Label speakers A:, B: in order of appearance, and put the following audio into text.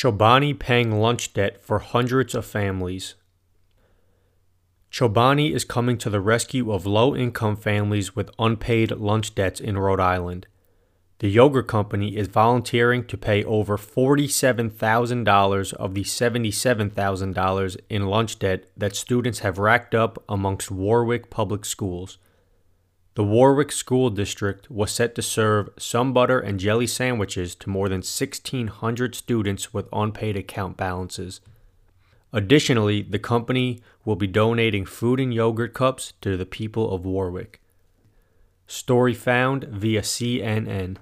A: Chobani paying lunch debt for hundreds of families. Chobani is coming to the rescue of low income families with unpaid lunch debts in Rhode Island. The yogurt company is volunteering to pay over $47,000 of the $77,000 in lunch debt that students have racked up amongst Warwick public schools. The Warwick School District was set to serve some butter and jelly sandwiches to more than 1,600 students with unpaid account balances. Additionally, the company will be donating food and yogurt cups to the people of Warwick. Story found via CNN.